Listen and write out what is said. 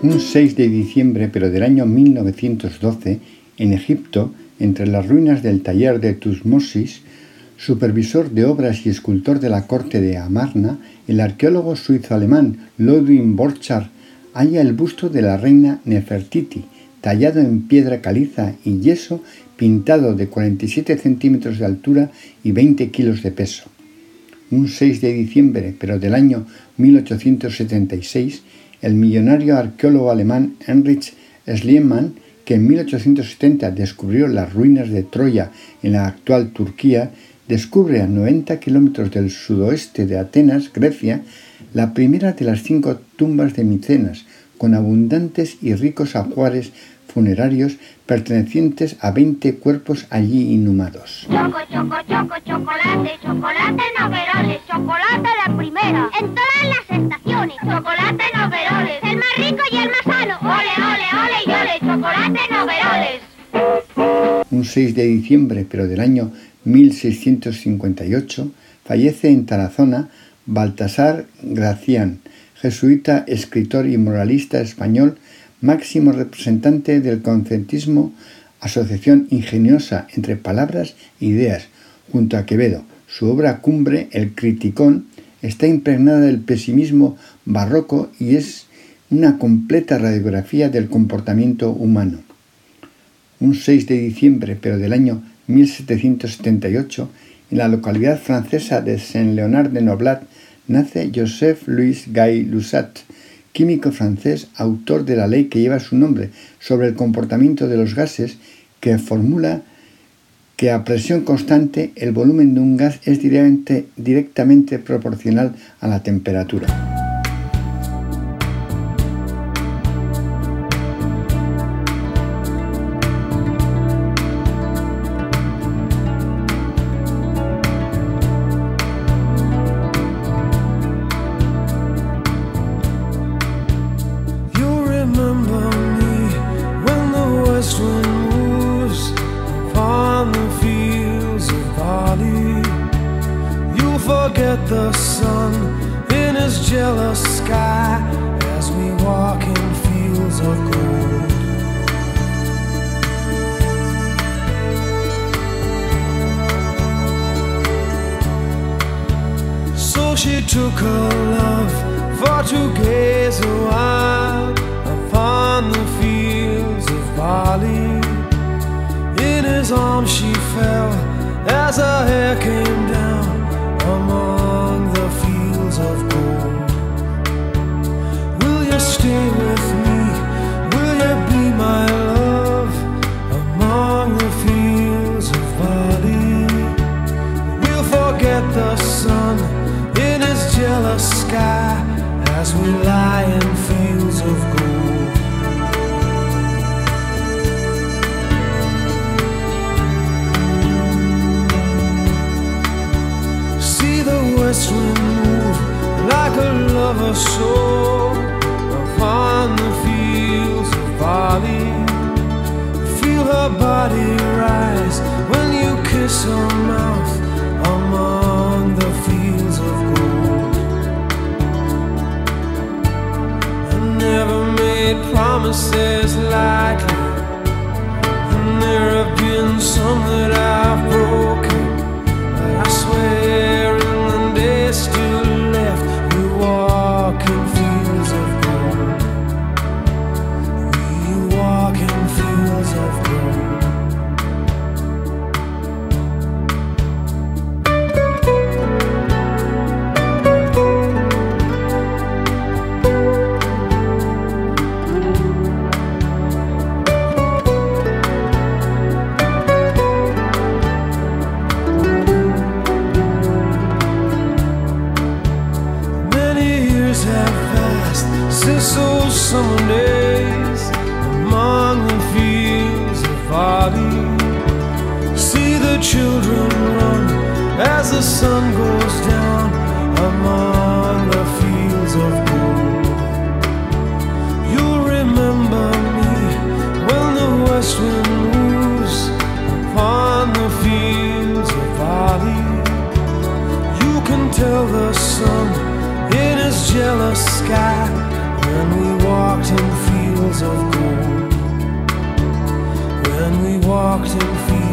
Un 6 de diciembre, pero del año 1912, en Egipto, entre las ruinas del taller de Tutmosis, supervisor de obras y escultor de la corte de Amarna, el arqueólogo suizo-alemán Ludwig Borchardt halla el busto de la reina Nefertiti, tallado en piedra caliza y yeso, pintado de 47 centímetros de altura y 20 kilos de peso. Un 6 de diciembre, pero del año 1876, el millonario arqueólogo alemán Heinrich Schliemann, que en 1870 descubrió las ruinas de Troya en la actual Turquía, descubre a 90 kilómetros del sudoeste de Atenas, Grecia, la primera de las cinco tumbas de Micenas, con abundantes y ricos ajuares funerarios pertenecientes a 20 cuerpos allí inhumados. Choco, choco, choco, chocolate, chocolate noveroles, chocolate la primera, en todas las estaciones, chocolate noveroles, 6 de diciembre, pero del año 1658, fallece en Tarazona Baltasar Gracián, jesuita, escritor y moralista español, máximo representante del concentismo, asociación ingeniosa entre palabras e ideas, junto a Quevedo. Su obra cumbre, El Criticón, está impregnada del pesimismo barroco y es una completa radiografía del comportamiento humano. Un 6 de diciembre, pero del año 1778, en la localidad francesa de Saint-Léonard de Noblat, nace Joseph Louis Gay Lussac, químico francés, autor de la ley que lleva su nombre sobre el comportamiento de los gases, que formula que a presión constante el volumen de un gas es directamente proporcional a la temperatura. The sun in his jealous sky as we walk in fields of gold. So she took her love for to gaze a while upon the fields of barley. In his arms she fell as her hair came down soul upon the fields of barley. Feel her body rise when you kiss her mouth among the fields of gold. I never made promises children run as the sun goes down among the fields of gold. You'll remember me when the west wind moves upon the fields of barley. You can tell the sun in his jealous sky when we walked in fields of gold. When we walked in fields